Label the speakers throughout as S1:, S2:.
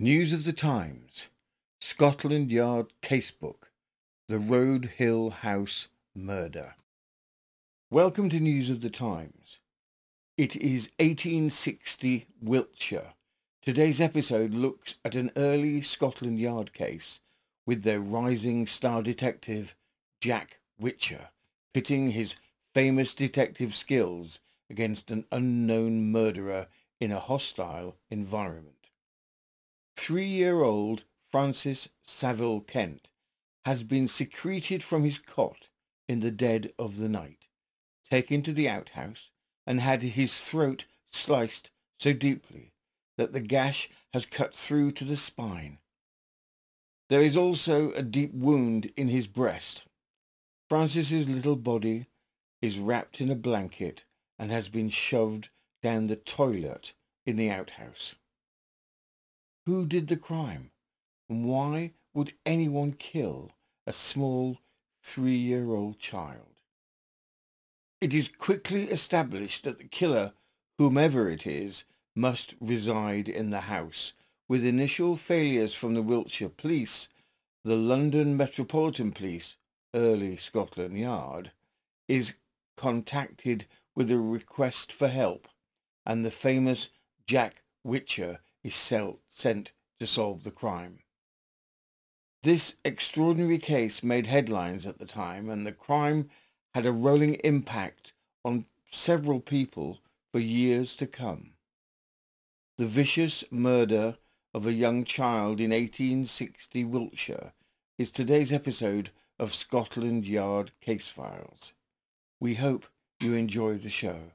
S1: News of the Times, Scotland Yard Casebook, The Road Hill House Murder. Welcome to News of the Times. It is 1860 Wiltshire. Today's episode looks at an early Scotland Yard case with their rising star detective Jack Whicher pitting his famous detective skills against an unknown murderer in a hostile environment. Three-year-old Francis Saville Kent has been secreted from his cot in the dead of the night, taken to the outhouse, and had his throat sliced so deeply that the gash has cut through to the spine. There is also a deep wound in his breast. Francis's little body is wrapped in a blanket and has been shoved down the toilet in the outhouse. Who did the crime? And why would anyone kill a small three-year-old child? It is quickly established that the killer, whomever it is, must reside in the house. With initial failures from the Wiltshire Police, the London Metropolitan Police, early Scotland Yard, is contacted with a request for help, and the famous Jack Whicher is sent to solve the crime. This extraordinary case made headlines at the time, and the crime had a rolling impact on several people for years to come. The vicious murder of a young child in 1860 Wiltshire is today's episode of Scotland Yard Case Files. We hope you enjoy the show.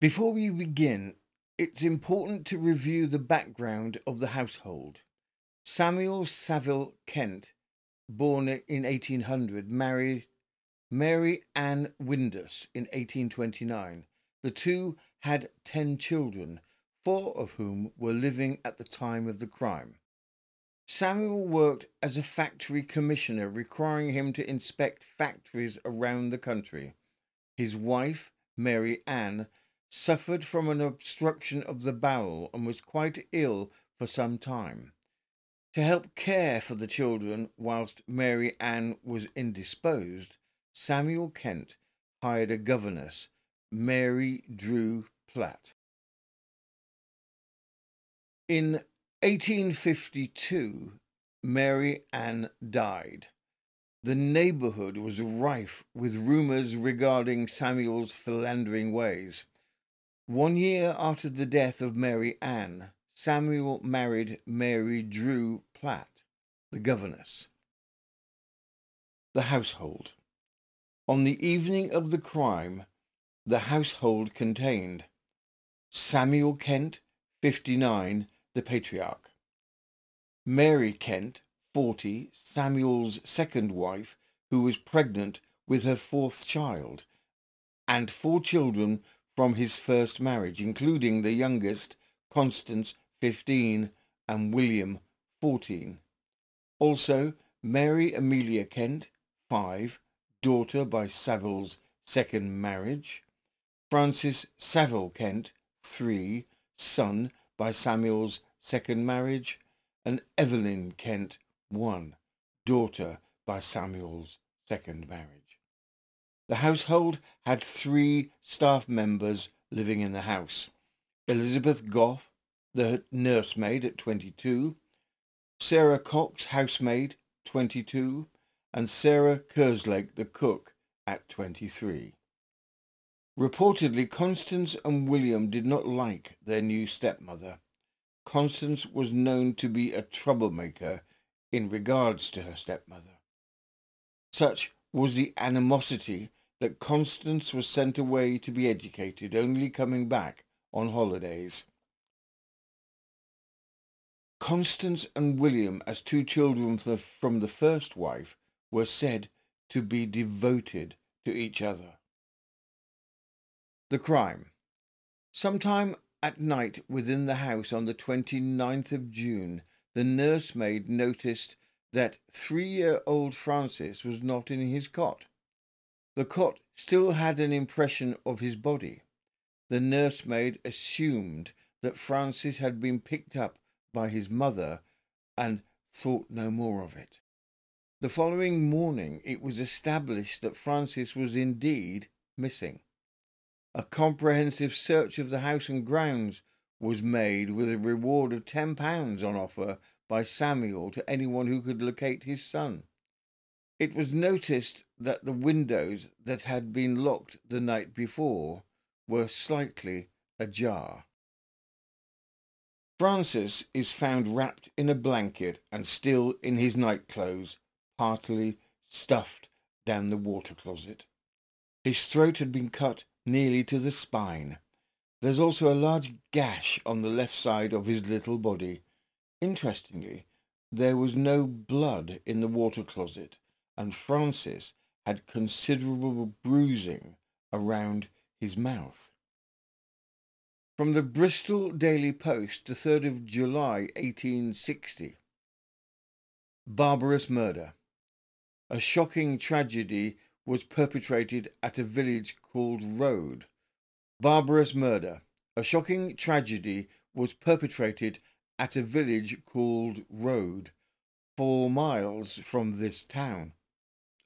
S1: Before we begin, it's important to review the background of the household. Samuel Saville Kent, born in 1800, married Mary Ann Windus in 1829. The two had ten children, four of whom were living at the time of the crime. Samuel worked as a factory commissioner, requiring him to inspect factories around the country. His wife, Mary Ann, suffered from an obstruction of the bowel and was quite ill for some time. To help care for the children whilst Mary Ann was indisposed, Samuel Kent hired a governess, Mary Drew Platt. In 1852, Mary Ann died. The neighbourhood was rife with rumours regarding Samuel's philandering ways. One year after the death of Mary Ann, Samuel married Mary Drew Platt, the governess. The household. On the evening of the crime, the household contained Samuel Kent, 59, the patriarch, Mary Kent, 40, Samuel's second wife, who was pregnant with her fourth child, and four children from his first marriage, including the youngest, Constance, 15, and William, 14. Also, Mary Amelia Kent, 5, daughter by Saville's second marriage. Francis Saville Kent, 3, son by Samuel's second marriage. And Evelyn Kent, 1, daughter by Samuel's second marriage. The household had three staff members living in the house. Elizabeth Gough, the nursemaid at 22, Sarah Cox, housemaid, 22, and Sarah Kerslake, the cook, at 23. Reportedly, Constance and William did not like their new stepmother. Constance was known to be a troublemaker in regards to her stepmother. Such was the animosity that Constance was sent away to be educated, only coming back on holidays. Constance and William, as two children from the first wife, were said to be devoted to each other. The crime. Sometime at night within the house on the 29th of June, the nursemaid noticed that three-year-old Francis was not in his cot. The cot still had an impression of his body. The nursemaid assumed that Francis had been picked up by his mother and thought no more of it. The following morning, it was established that Francis was indeed missing. A comprehensive search of the house and grounds was made with a reward of £10 on offer by Samuel to anyone who could locate his son. It was noticed that the windows that had been locked the night before were slightly ajar. Francis is found wrapped in a blanket and still in his nightclothes, partly stuffed down the water closet. His throat had been cut nearly to the spine. There's also a large gash on the left side of his little body. Interestingly, there was no blood in the water closet, and Francis had considerable bruising around his mouth. From the Bristol Daily Post, the 3rd of July 1860. Barbarous murder. A shocking tragedy was perpetrated at a village called Road. Barbarous murder. A shocking tragedy was perpetrated at a village called Road, four miles from this town,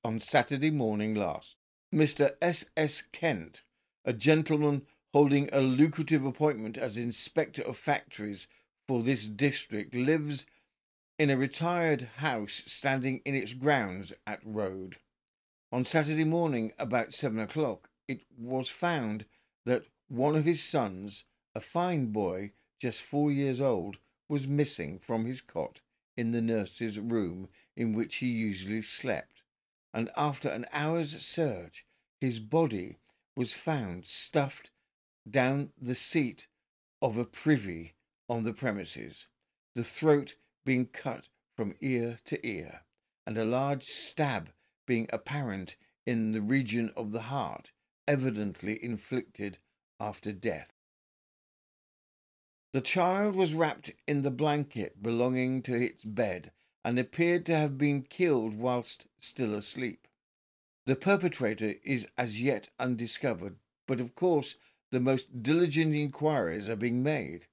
S1: on Saturday morning last. Mr. S. S. Kent, a gentleman holding a lucrative appointment as inspector of factories for this district, lives in a retired house standing in its grounds at Road. On Saturday morning, about seven o'clock, it was found that one of his sons, a fine boy just four years old, was missing from his cot in the nurse's room in which he usually slept, and after an hour's search, his body was found stuffed down the seat of a privy on the premises, the throat being cut from ear to ear, and a large stab being apparent in the region of the heart, evidently inflicted after death. The child was wrapped in the blanket belonging to its bed and appeared to have been killed whilst still asleep. The perpetrator is as yet undiscovered, but of course the most diligent inquiries are being made.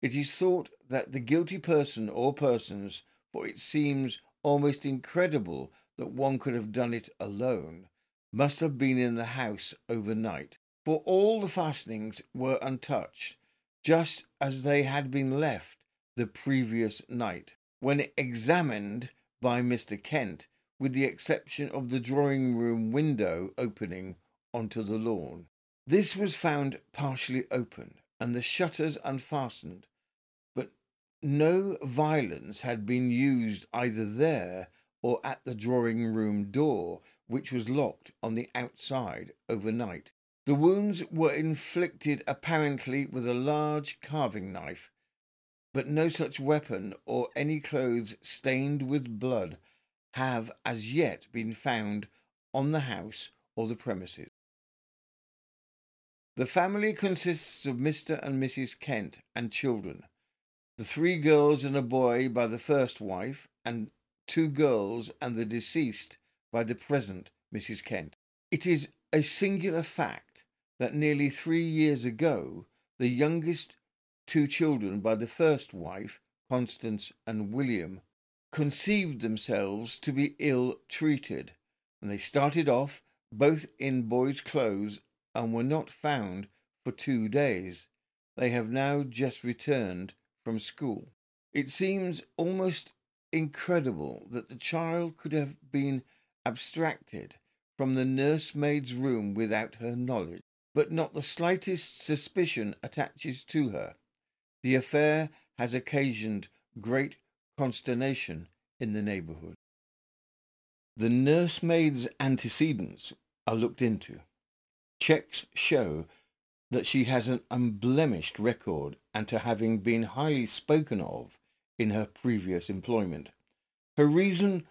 S1: It is thought that the guilty person or persons, for it seems almost incredible that one could have done it alone, must have been in the house overnight, for all the fastenings were untouched, just as they had been left the previous night. When examined by Mr. Kent, with the exception of the drawing room window opening onto the lawn, this was found partially open and the shutters unfastened, but no violence had been used either there or at the drawing room door, which was locked on the outside overnight. The wounds were inflicted apparently with a large carving knife, but no such weapon or any clothes stained with blood have as yet been found on the house or the premises. The family consists of Mr. and Mrs. Kent and children, the three girls and a boy by the first wife, and two girls and the deceased by the present Mrs. Kent. It is a singular fact that nearly three years ago the youngest two children by the first wife, Constance and William, conceived themselves to be ill treated, and they started off both in boys' clothes and were not found for two days. They have now just returned from school. It seems almost incredible that the child could have been abstracted from the nursemaid's room without her knowledge, but not the slightest suspicion attaches to her. The affair has occasioned great consternation in the neighbourhood. The nursemaid's antecedents are looked into. Checks show that she has an unblemished record and to having been highly spoken of in her previous employment. Her reason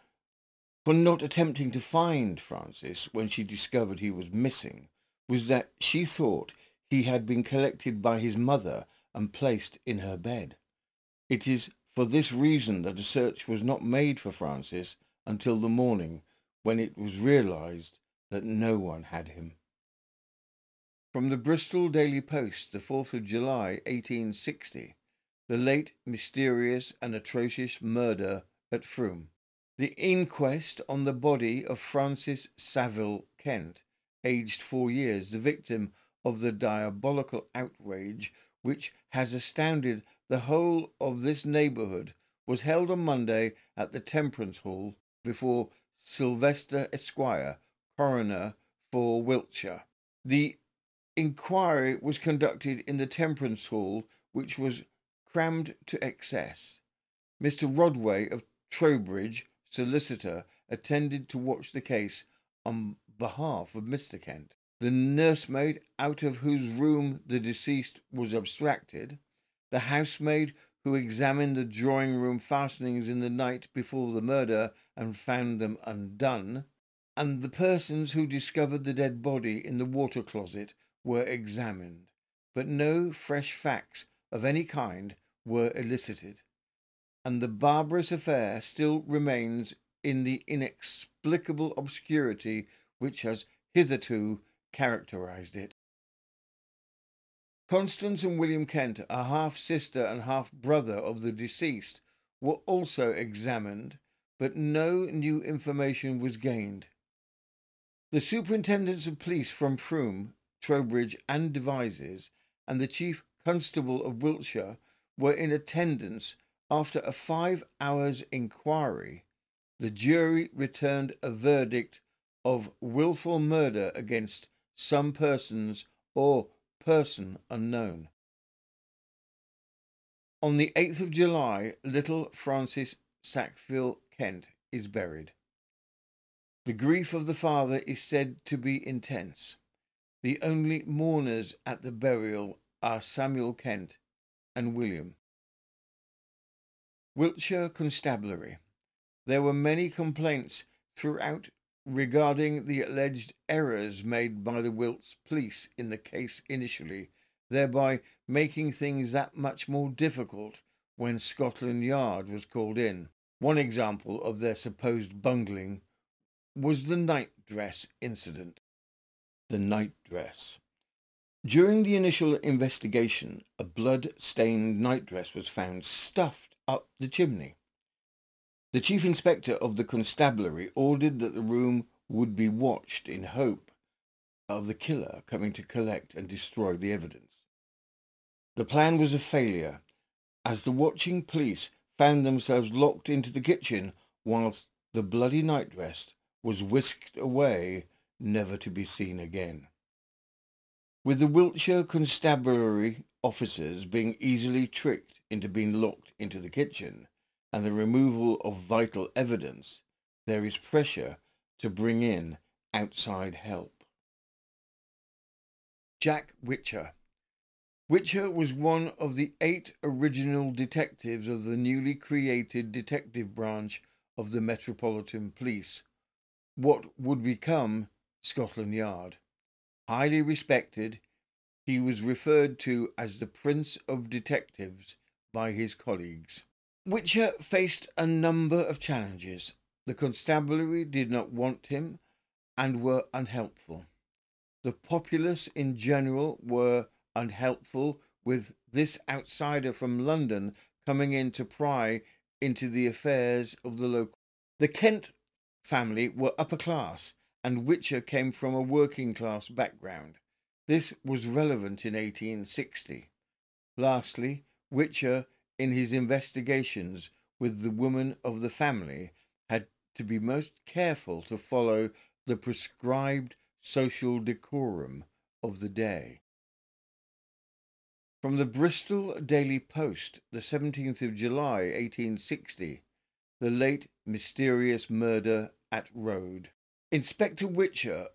S1: for not attempting to find Francis when she discovered he was missing was that she thought he had been collected by his mother and placed in her bed. It is for this reason that a search was not made for Francis until the morning when it was realized that no one had him. From the Bristol Daily Post, the 4th of July, 1860, the late mysterious and atrocious murder at Frome. The inquest on the body of Francis Saville Kent, aged four years, the victim of the diabolical outrage which has astounded the whole of this neighbourhood, was held on Monday at the Temperance Hall before Sylvester Esquire, coroner for Wiltshire. The inquiry was conducted in the Temperance Hall, which was crammed to excess. Mr. Rodway of Trowbridge, solicitor, attended to watch the case on behalf of Mr. Kent. The nursemaid, out of whose room the deceased was abstracted, the housemaid who examined the drawing room fastenings in the night before the murder and found them undone, and the persons who discovered the dead body in the water closet were examined, but no fresh facts of any kind were elicited, and the barbarous affair still remains in the inexplicable obscurity which has hitherto characterized it. Constance and William Kent, a half sister and half brother of the deceased, were also examined, but no new information was gained. The superintendents of police from Frome, Trowbridge, and Devizes, and the chief constable of Wiltshire were in attendance after a five hours inquiry. The jury returned a verdict of wilful murder against some persons or person unknown. On the 8th of July, little Francis Sackville Kent is buried. The grief of the father is said to be intense. The only mourners at the burial are Samuel Kent and William. Wiltshire Constabulary. There were many complaints throughout regarding the alleged errors made by the Wilts police in the case initially, thereby making things that much more difficult when Scotland Yard was called in. One example of their supposed bungling was the night dress incident. The night dress. During the initial investigation, a blood stained nightdress was found stuffed up the chimney. The chief inspector of the constabulary ordered that the room would be watched in hope of the killer coming to collect and destroy the evidence. The plan was a failure, as the watching police found themselves locked into the kitchen whilst the bloody nightdress was whisked away, never to be seen again. With the Wiltshire constabulary officers being easily tricked into being locked into the kitchen and the removal of vital evidence, there is pressure to bring in outside help. Jack Whicher Whicher was one of the eight original detectives of the newly created detective branch of the Metropolitan Police what would become Scotland Yard. Highly respected, he was referred to as the Prince of Detectives by his colleagues. Whicher faced a number of challenges. The constabulary did not want him and were unhelpful. The populace in general were unhelpful with this outsider from London coming in to pry into the affairs of the local. The Kent family were upper class, and Whicher came from a working class background. This was relevant in 1860. Lastly, Whicher, in his investigations with the woman of the family, had to be most careful to follow the prescribed social decorum of the day. From the Bristol Daily Post, the 17th of July, 1860, the late mysterious murder at Road. Inspector Whicher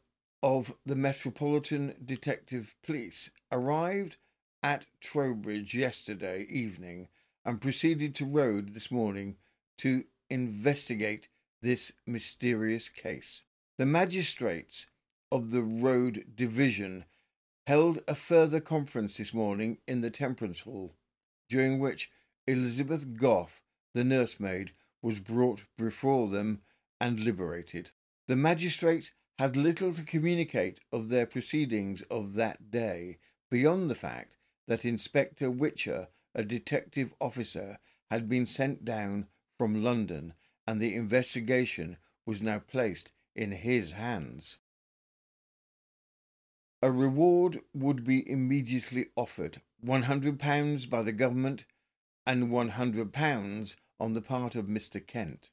S1: of the Metropolitan Detective Police arrived at Trowbridge yesterday evening and proceeded to Road this morning to investigate this mysterious case. The magistrates of the Road Division held a further conference this morning in the Temperance Hall, during which Elizabeth Gough, the nursemaid, was brought before them and liberated. The magistrate had little to communicate of their proceedings of that day, beyond the fact that Inspector Whicher, a detective officer, had been sent down from London, and the investigation was now placed in his hands. A reward would be immediately offered £100 by the government and £100 on the part of Mr. Kent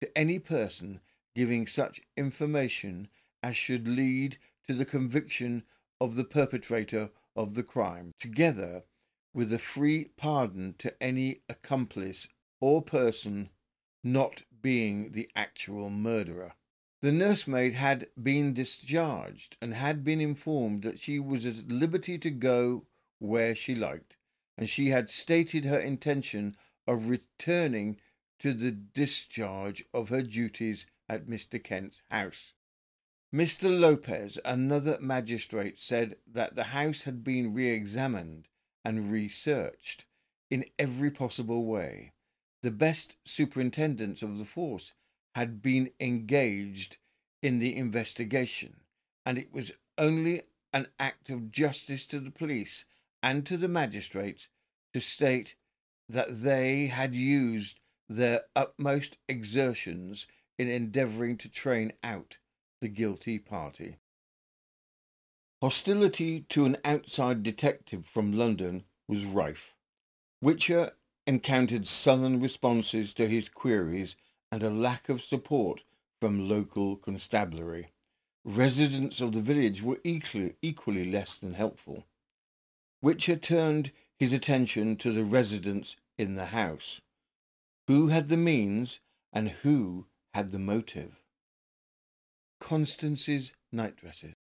S1: to any person giving such information as should lead to the conviction of the perpetrator of the crime, together with a free pardon to any accomplice or person not being the actual murderer. The nursemaid had been discharged and had been informed that she was at liberty to go where she liked, and she had stated her intention of returning to the discharge of her duties at Mr. Kent's house. Mr. Lopez, another magistrate, said that the house had been re examined and researched in every possible way. The best superintendents of the force had been engaged in the investigation, and it was only an act of justice to the police and to the magistrates to state that they had used their utmost exertions in endeavouring to train out the guilty party. Hostility to an outside detective from London was rife. Whicher encountered sullen responses to his queries and a lack of support from local constabulary. Residents of the village were equally, equally less than helpful. Whicher turned his attention to the residents in the house. Who had the means and who had the motive? Constance's night dresses.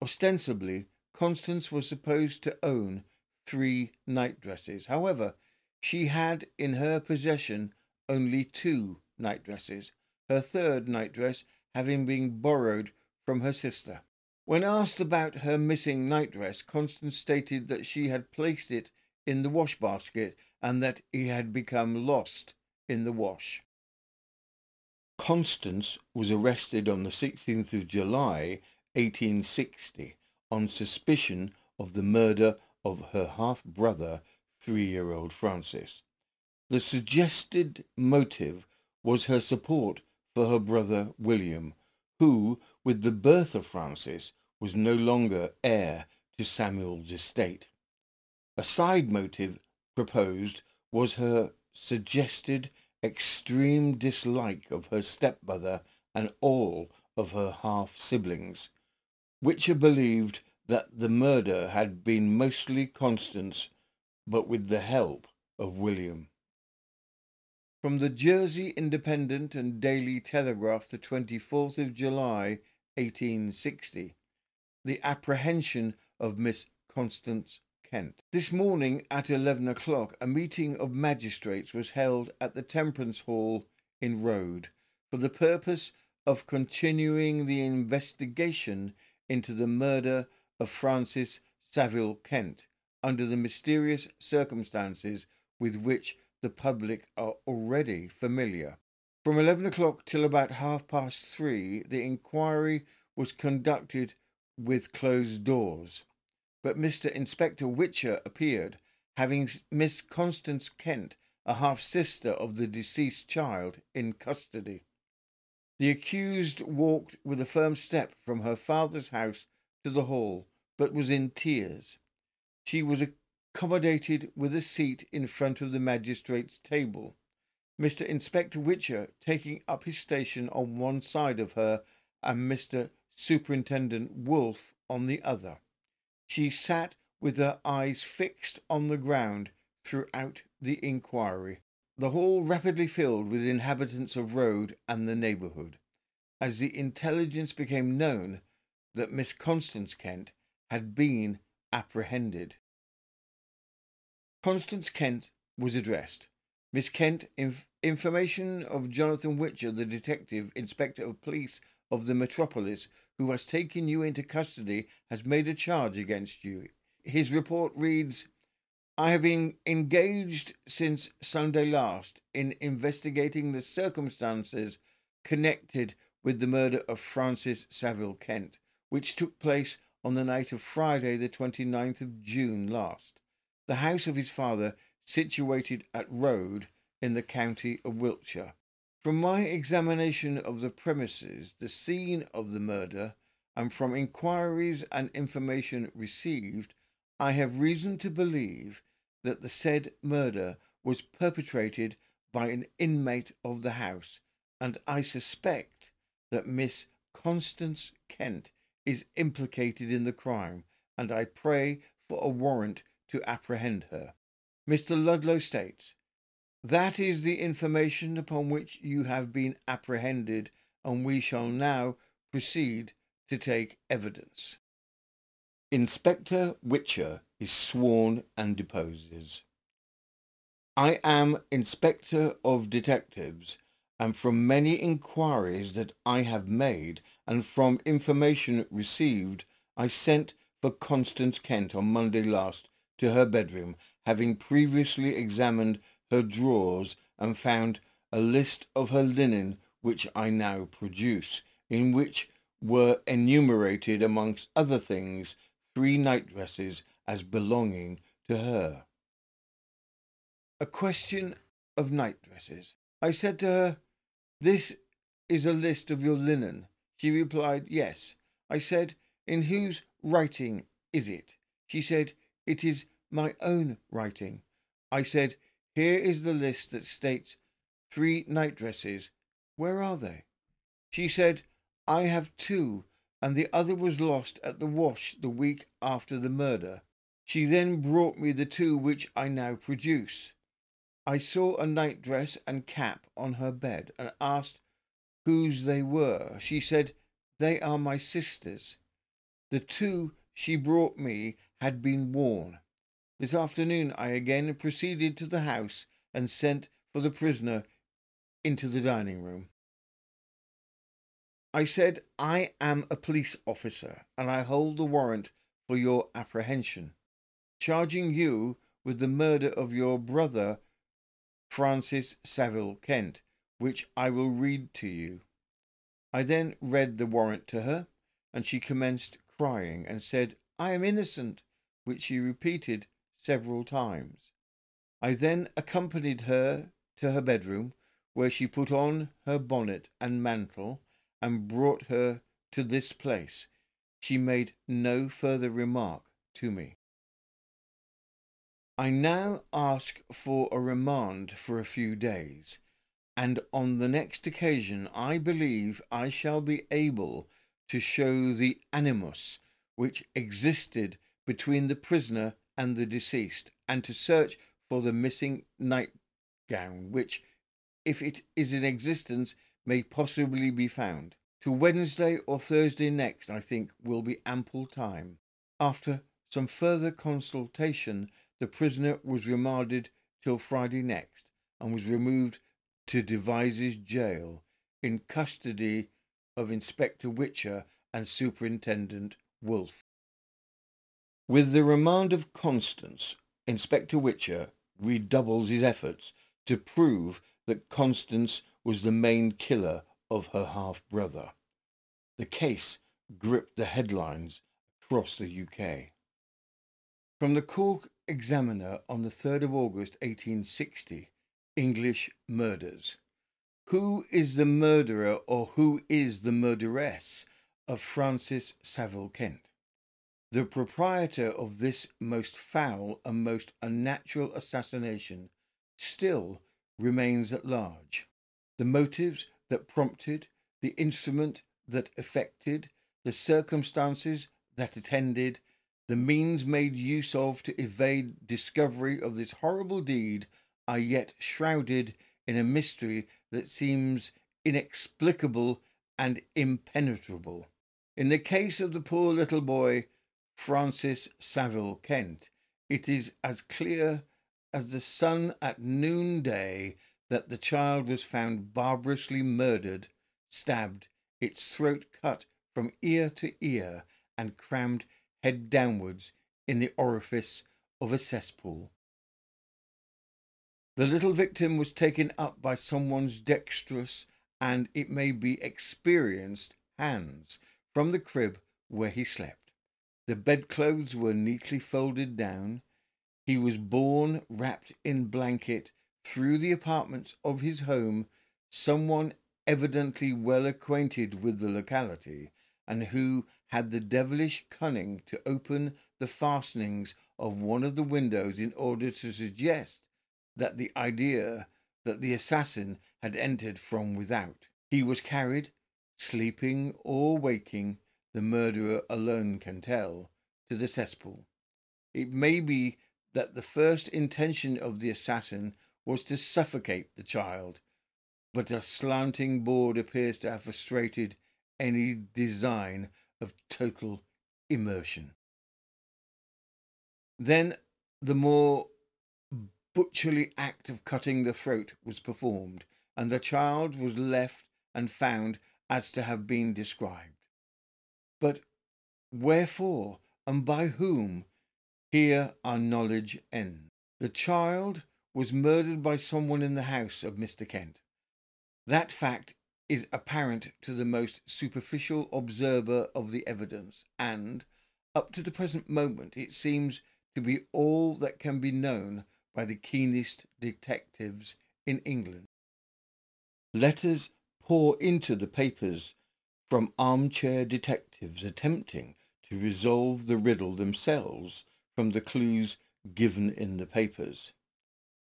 S1: Ostensibly, Constance was supposed to own three night dresses. However, she had in her possession only two night dresses, her third night dress having been borrowed from her sister. When asked about her missing night dress, Constance stated that she had placed it in the wash basket and that it had become lost in the wash. Constance was arrested on the 16th of July 1860 on suspicion of the murder of her half brother, three year old Francis. The suggested motive was her support for her brother William, who, with the birth of Francis, was no longer heir to Samuel's estate. A side motive proposed was her suggested extreme dislike of her stepmother and all of her half siblings. Whicher believed that the murder had been mostly Constance, but with the help of William. From the Jersey Independent and Daily Telegraph, the 24th of July, 1860. The apprehension of Miss Constance Kent. This morning at 11 o'clock, a meeting of magistrates was held at the Temperance Hall in Road for the purpose of continuing the investigation into the murder of Francis Saville Kent under the mysterious circumstances with which the public are already familiar. From 11 o'clock till about half past three, the inquiry was conducted with closed doors but Mr. Inspector Whicher appeared, having Miss Constance Kent, a half sister of the deceased child, in custody. The accused walked with a firm step from her father's house to the hall, but was in tears. She was accommodated with a seat in front of the magistrate's table, Mr. Inspector Whicher taking up his station on one side of her and Mr. Superintendent Wolfe on the other. She sat with her eyes fixed on the ground throughout the inquiry. The hall rapidly filled with inhabitants of Road and the neighbourhood, as the intelligence became known that Miss Constance Kent had been apprehended. Constance Kent was addressed. Miss Kent, inf- information of Jonathan Whicher, the detective inspector of police of the metropolis, who has taken you into custody, has made a charge against you. His report reads I have been engaged since Sunday last in investigating the circumstances connected with the murder of Francis Saville Kent, which took place on the night of Friday, the 29th of June last. The house of his father, situated at Rode in the county of Wiltshire. From my examination of the premises, the scene of the murder, and from inquiries and information received, I have reason to believe that the said murder was perpetrated by an inmate of the house, and I suspect that Miss Constance Kent is implicated in the crime, and I pray for a warrant to apprehend her. Mr. Ludlow states, That is the information upon which you have been apprehended, and we shall now proceed to take evidence. Inspector Whicher is sworn and deposes. I am Inspector of Detectives, and from many inquiries that I have made, and from information received, I sent for Constance Kent on Monday last to her bedroom, having previously examined her drawers and found a list of her linen which I now produce, in which were enumerated amongst other things three nightdresses as belonging to her. A question of nightdresses. I said to her, This is a list of your linen. She replied, Yes. I said, In whose writing is it? She said, It is my own writing. I said, Here is the list that states three nightdresses. Where are they? She said, I have two, and the other was lost at the wash the week after the murder. She then brought me the two which I now produce. I saw a nightdress and cap on her bed and asked whose they were. She said, They are my sister's. The two she brought me had been worn. This afternoon I again proceeded to the house and sent for the prisoner into the dining room. I said, I am a police officer and I hold the warrant for your apprehension, charging you with the murder of your brother, Francis Saville Kent, which I will read to you. I then read the warrant to her, and she commenced crying and said, I am innocent, which she repeated several times. I then accompanied her to her bedroom, where she put on her bonnet and mantle and brought her to this place. She made no further remark to me. I now ask for a remand for a few days, and on the next occasion I believe I shall be able to show the animus which existed between the prisoner and the deceased, and to search for the missing nightgown, which, if it is in existence, may possibly be found. To Wednesday or Thursday next, I think, will be ample time. After some further consultation, the prisoner was remanded till Friday next, and was removed to Devizes jail in custody of Inspector Whicher and Superintendent Wolfe. With the remand of Constance, Inspector Whicher redoubles his efforts to prove that Constance was the main killer of her half brother. The case gripped the headlines across the UK. From the Cork Examiner on the 3rd of August 1860, English murders. Who is the murderer or who is the murderess of Francis Saville Kent? The proprietor of this most foul and most unnatural assassination still remains at large. The motives that prompted, the instrument that effected, the circumstances that attended, the means made use of to evade discovery of this horrible deed are yet shrouded in a mystery that seems inexplicable and impenetrable. In the case of the poor little boy, Francis Saville Kent, it is as clear as the sun at noonday that the child was found barbarously murdered, stabbed, its throat cut from ear to ear, and crammed head downwards in the orifice of a cesspool. The little victim was taken up by someone's dexterous and it may be experienced hands from the crib where he slept. The bedclothes were neatly folded down. He was borne wrapped in blanket through the apartments of his home, someone evidently well acquainted with the locality, and who had the devilish cunning to open the fastenings of one of the windows in order to suggest that the idea that the assassin had entered from without. He was carried, sleeping or waking, the murderer alone can tell, to the cesspool. It may be that the first intention of the assassin was to suffocate the child, but a slanting board appears to have frustrated any design of total immersion. Then the more butcherly act of cutting the throat was performed, and the child was left and found as to have been described. But wherefore and by whom? Here our knowledge ends. The child was murdered by someone in the house of Mr. Kent. That fact is apparent to the most superficial observer of the evidence, and, up to the present moment, it seems to be all that can be known by the keenest detectives in England. Letters pour into the papers from armchair detectives attempting to resolve the riddle themselves from the clues given in the papers.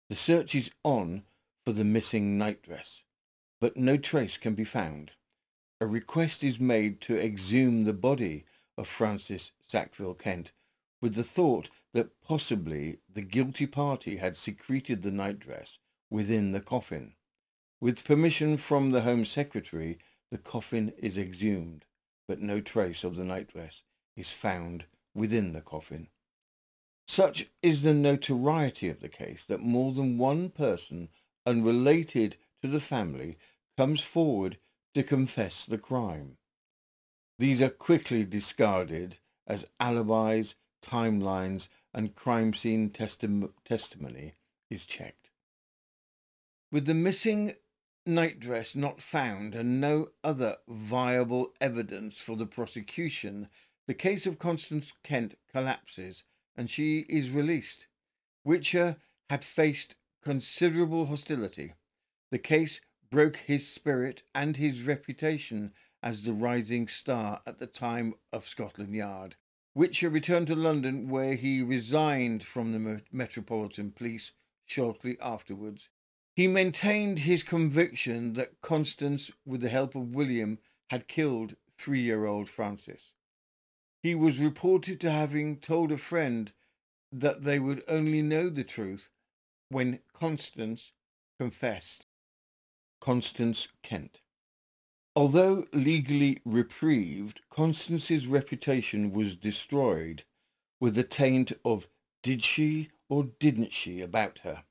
S1: The search is on for the missing nightdress, but no trace can be found. A request is made to exhume the body of Francis Sackville Kent with the thought that possibly the guilty party had secreted the nightdress within the coffin. With permission from the Home Secretary, the coffin is exhumed, but no trace of the nightdress is found within the coffin. Such is the notoriety of the case that more than one person unrelated to the family comes forward to confess the crime. These are quickly discarded as alibis, timelines, and crime scene testi- testimony is checked. With the missing nightdress not found and no other viable evidence for the prosecution, the case of Constance Kent collapses and she is released. Whicher had faced considerable hostility. The case broke his spirit and his reputation as the rising star at the time of Scotland Yard. Whicher returned to London, where he resigned from the Metropolitan Police shortly afterwards. He maintained his conviction that Constance, with the help of William, had killed three year old Francis. He was reported to having told a friend that they would only know the truth when Constance confessed. Constance Kent. Although legally reprieved, Constance's reputation was destroyed with a taint of did she or didn't she about her.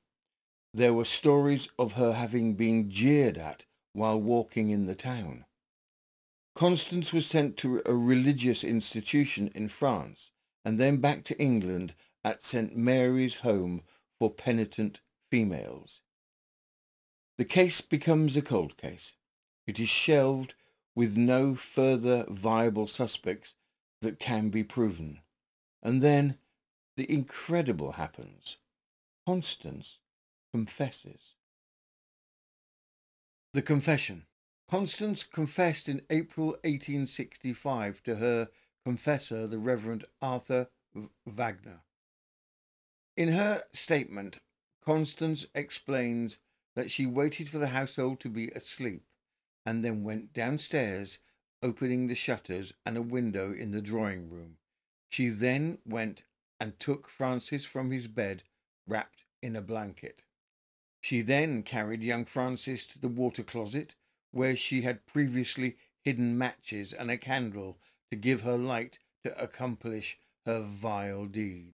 S1: There were stories of her having been jeered at while walking in the town. Constance was sent to a religious institution in France and then back to England at St. Mary's Home for Penitent Females. The case becomes a cold case. It is shelved with no further viable suspects that can be proven. And then the incredible happens. Constance confesses. The confession. Constance confessed in April 1865 to her confessor, the Reverend Arthur Wagner. In her statement, Constance explains that she waited for the household to be asleep and then went downstairs, opening the shutters and a window in the drawing room. She then went and took Francis from his bed, wrapped in a blanket. She then carried young Francis to the water closet where she had previously hidden matches and a candle to give her light to accomplish her vile deed.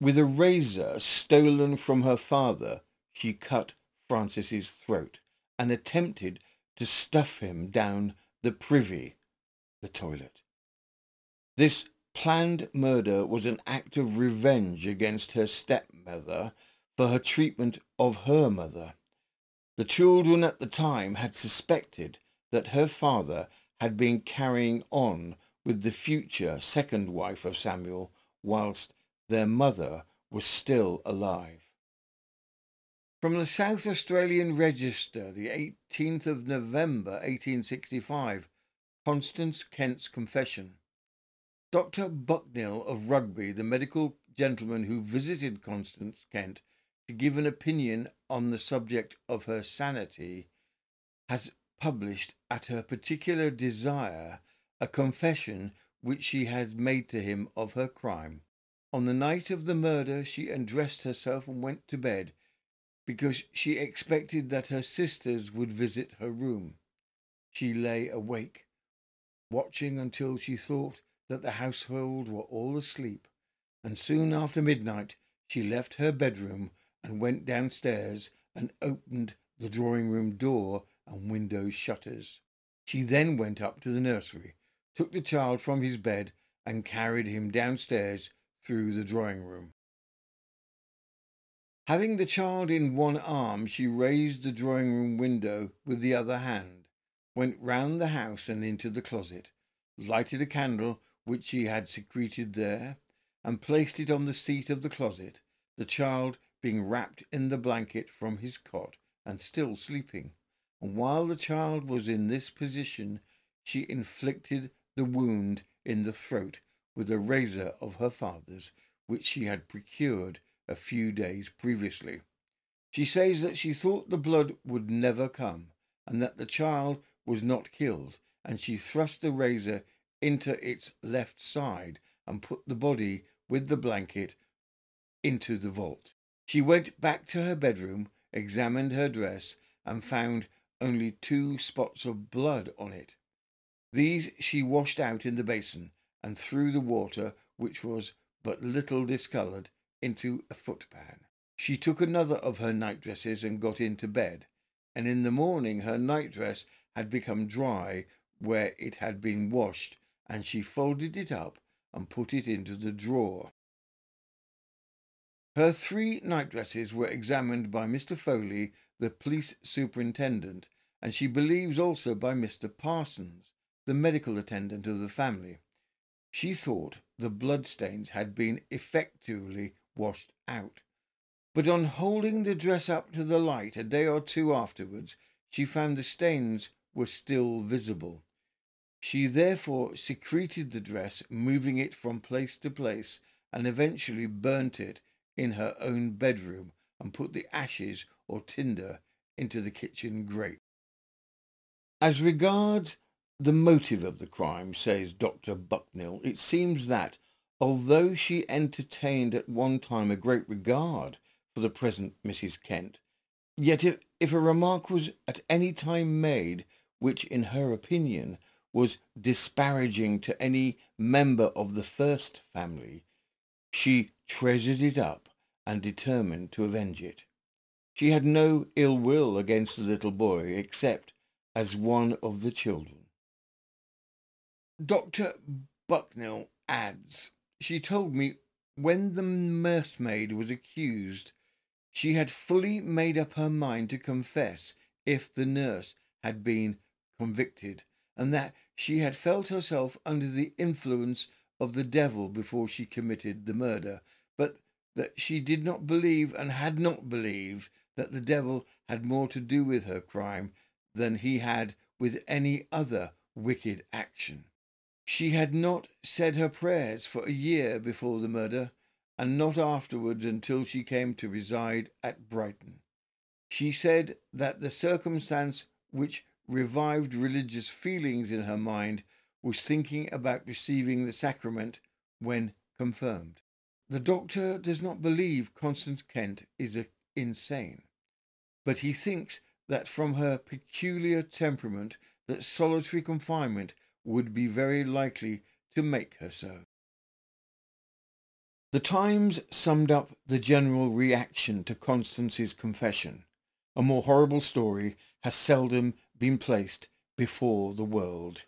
S1: With a razor stolen from her father, she cut Francis's throat and attempted to stuff him down the privy, the toilet. This planned murder was an act of revenge against her stepmother for her treatment of her mother. The children at the time had suspected that her father had been carrying on with the future second wife of Samuel whilst their mother was still alive. From the South Australian Register, the 18th of November 1865, Constance Kent's confession. Dr. Bucknill of Rugby, the medical gentleman who visited Constance Kent to give an opinion on the subject of her sanity, has published at her particular desire a confession which she has made to him of her crime. On the night of the murder, she undressed herself and went to bed because she expected that her sisters would visit her room. She lay awake, watching until she thought that the household were all asleep, and soon after midnight she left her bedroom and went downstairs and opened the drawing room door and window shutters. She then went up to the nursery, took the child from his bed, and carried him downstairs through the drawing room. Having the child in one arm, she raised the drawing room window with the other hand, went round the house and into the closet, lighted a candle which she had secreted there, and placed it on the seat of the closet, the child being wrapped in the blanket from his cot and still sleeping. And while the child was in this position, she inflicted the wound in the throat with a razor of her father's, which she had procured a few days previously. She says that she thought the blood would never come, and that the child was not killed, and she thrust the razor into its left side and put the body with the blanket into the vault. She went back to her bedroom, examined her dress, and found only two spots of blood on it. These she washed out in the basin and threw the water, which was but little discoloured, into a footpan. She took another of her nightdresses and got into bed, and in the morning her nightdress had become dry where it had been washed, and she folded it up and put it into the drawer. Her three nightdresses were examined by Mr. Foley, the police superintendent, and she believes also by Mr. Parsons, the medical attendant of the family. She thought the bloodstains had been effectively washed out. But on holding the dress up to the light a day or two afterwards, she found the stains were still visible. She therefore secreted the dress, moving it from place to place, and eventually burnt it in her own bedroom and put the ashes or tinder into the kitchen grate. As regards the motive of the crime, says Dr. Bucknill, it seems that, although she entertained at one time a great regard for the present Mrs. Kent, yet if, if a remark was at any time made which, in her opinion, was disparaging to any member of the first family, she treasured it up and determined to avenge it. She had no ill will against the little boy except as one of the children. Dr. Bucknill adds, She told me when the nursemaid was accused, she had fully made up her mind to confess if the nurse had been convicted, and that she had felt herself under the influence of the devil before she committed the murder, but that she did not believe and had not believed that the devil had more to do with her crime than he had with any other wicked action. She had not said her prayers for a year before the murder, and not afterwards until she came to reside at Brighton. She said that the circumstance which revived religious feelings in her mind was thinking about receiving the sacrament when confirmed. The doctor does not believe Constance Kent is a, insane, but he thinks that from her peculiar temperament that solitary confinement would be very likely to make her so. The Times summed up the general reaction to Constance's confession. A more horrible story has seldom been placed before the world.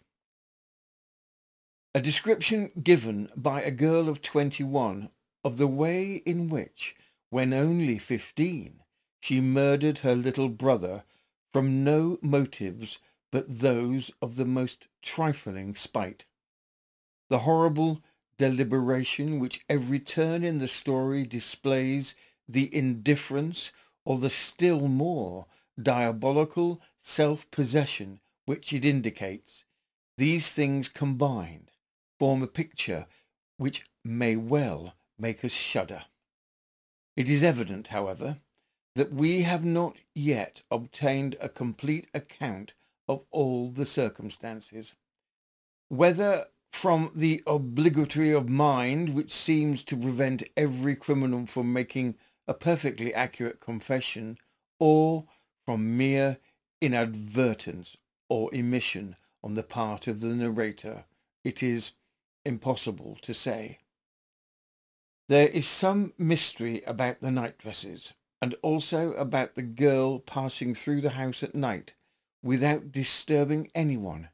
S1: A description given by a girl of 21 of the way in which, when only 15, she murdered her little brother from no motives but those of the most trifling spite. The horrible deliberation which every turn in the story displays the indifference or the still more diabolical self-possession which it indicates, these things combined form a picture which may well make us shudder. It is evident, however, that we have not yet obtained a complete account of all the circumstances. Whether from the obligatory of mind which seems to prevent every criminal from making a perfectly accurate confession, or from mere inadvertence or omission on the part of the narrator, it is impossible to say. There is some mystery about the night dresses, and also about the girl passing through the house at night without disturbing anyone,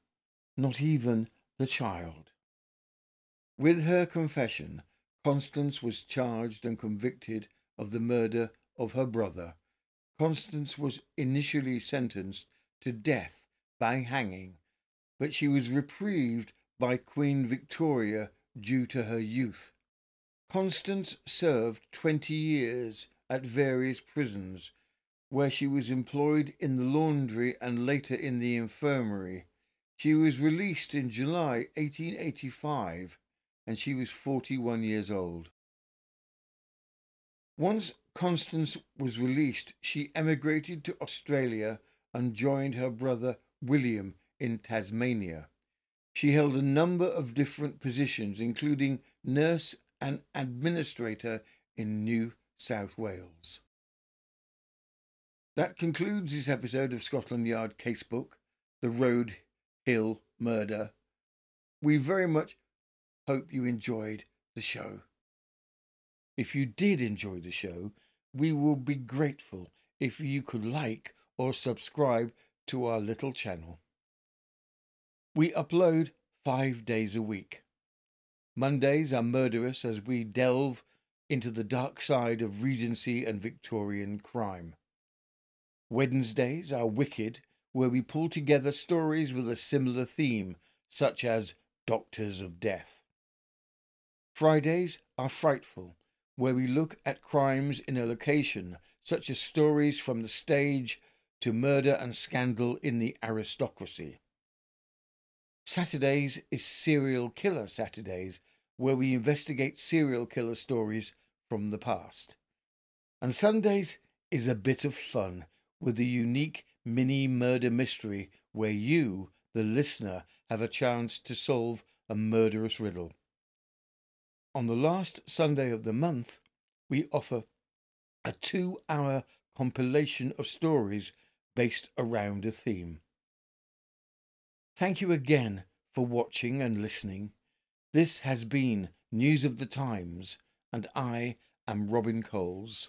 S1: not even the child. With her confession, Constance was charged and convicted of the murder of her brother. Constance was initially sentenced to death by hanging, but she was reprieved by Queen Victoria due to her youth. Constance served twenty years at various prisons, where she was employed in the laundry and later in the infirmary. She was released in July 1885 and she was 41 years old. Once Constance was released, she emigrated to Australia and joined her brother William in Tasmania. She held a number of different positions, including nurse and administrator in New South Wales. That concludes this episode of Scotland Yard Casebook, The Road Hill Murder. We very much hope you enjoyed the show. If you did enjoy the show, we will be grateful if you could like or subscribe to our little channel. We upload five days a week. Mondays are murderous as we delve into the dark side of Regency and Victorian crime. Wednesdays are wicked, where we pull together stories with a similar theme, such as Doctors of Death. Fridays are frightful, where we look at crimes in a location, such as stories from the stage to murder and scandal in the aristocracy. Saturdays is Serial Killer Saturdays, where we investigate serial killer stories from the past. And Sundays is a bit of fun with a unique mini murder mystery where you, the listener, have a chance to solve a murderous riddle. On the last Sunday of the month, we offer a two hour compilation of stories based around a theme. Thank you again for watching and listening. This has been News of the Times, and I am Robin Coles.